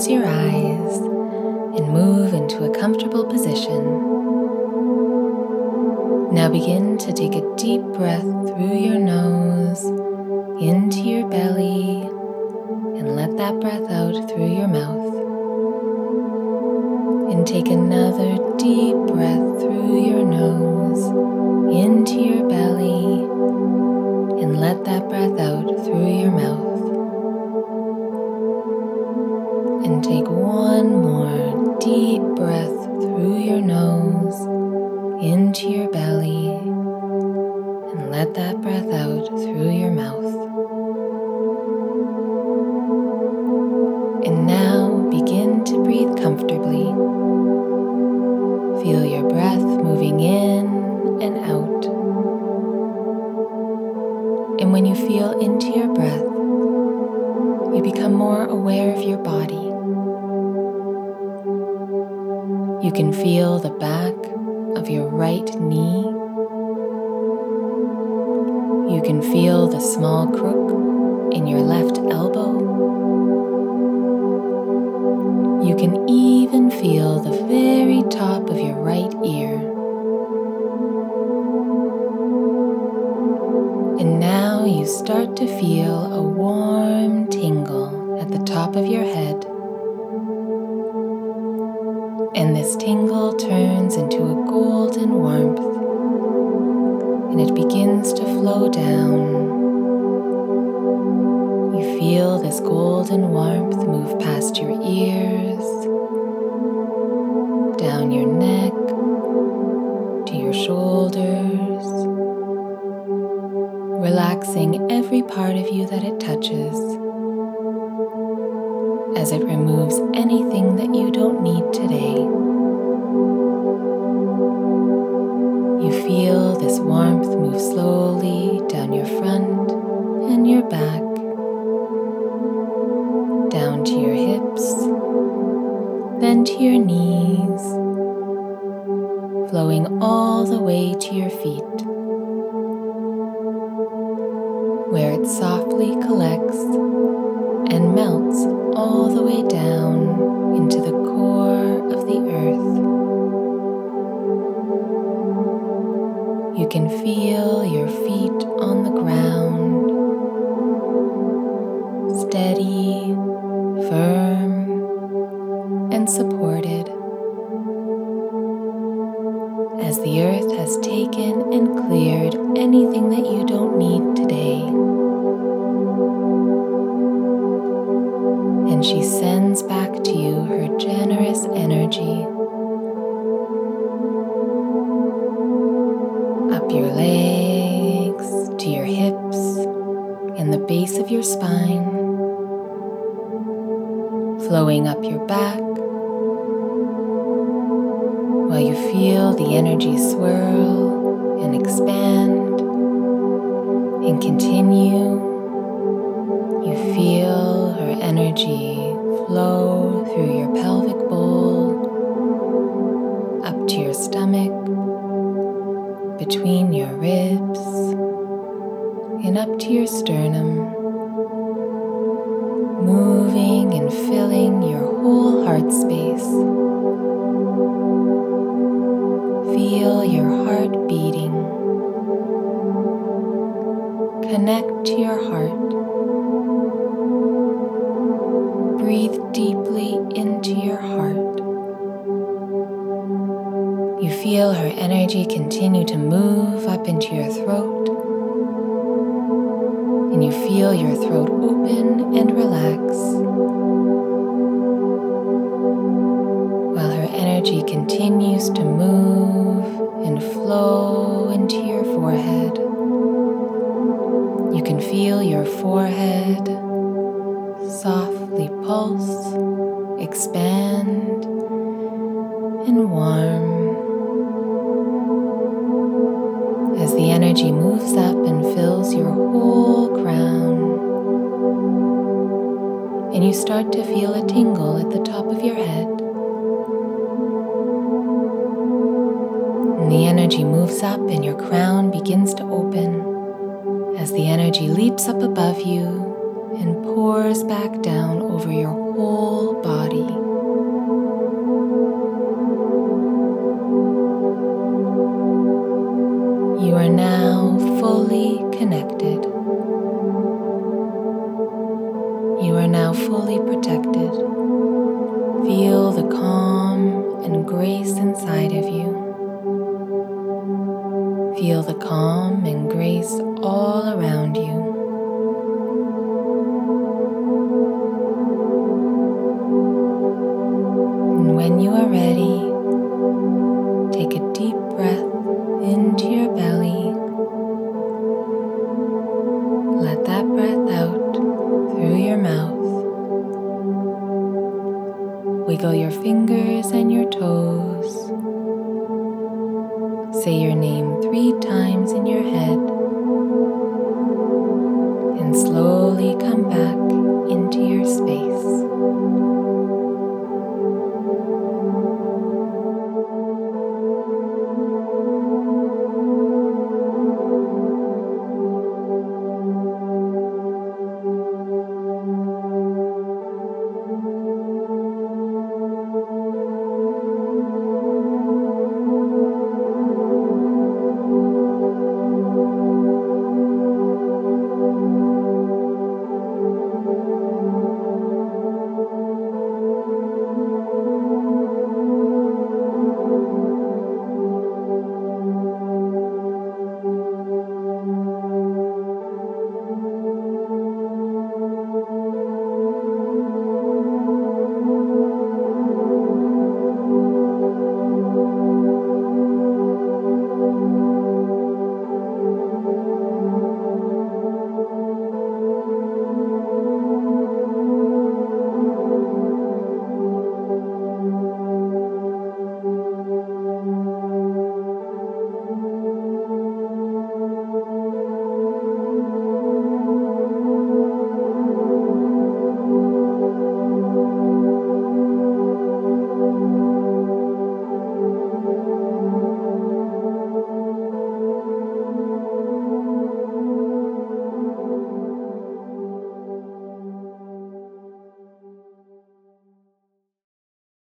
close your eyes and move into a comfortable position. Now begin to take a deep breath through your nose into your belly and let that breath out through your mouth. And take another deep breath through your nose into your belly and let that breath out through your mouth. And take one more deep breath through your nose into your belly and let that breath out through your mouth. And now begin to breathe comfortably. Feel your breath moving in and out. And when you feel into your breath, you become more aware of your body. You can feel the back of your right knee. You can feel the small crook in your left elbow. You can even feel the very top of your right ear. And now you start to feel a warm tingle at the top of your head. This tingle turns into a golden warmth and it begins to flow down. You feel this golden warmth move past your ears, down your neck, to your shoulders, relaxing every part of you that it touches as it removes anything that you don't need today. Your back, down to your hips, then to your knees, flowing all the way to your feet, where it softly collects and the base of your spine, flowing up your back while you feel the energy swirl and expand and continue. You feel her energy flow through your pelvic bowl, up to your stomach, between your ribs, and up to your sternum, moving and filling your whole heart space. Feel your heart beating. Connect to your heart. Breathe deeply into your heart. You feel her energy continue to move up into your throat, feel your throat open and relax. While her energy continues to move and flow into your forehead, you can feel your forehead softly pulse, expand, and warm as the energy moves up and fills your whole And you start to feel a tingle at the top of your head. And the energy moves up, and your crown begins to open as the energy leaps up above you and pours back down over your whole body. You are now fully connected. Fully protected. Feel the calm and grace inside of you. Feel the calm and grace all around you. Say your name three times in your head and slowly come back